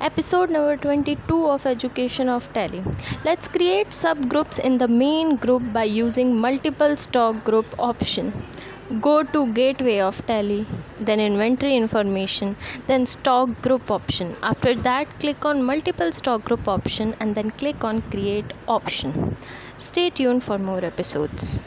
episode number 22 of Education of Tally. Let's create subgroups in the main group by using multiple stock group option. Go to gateway of Tally, then inventory information, then stock group option. After that, click on multiple stock group option and then click on create option. Stay tuned for more episodes.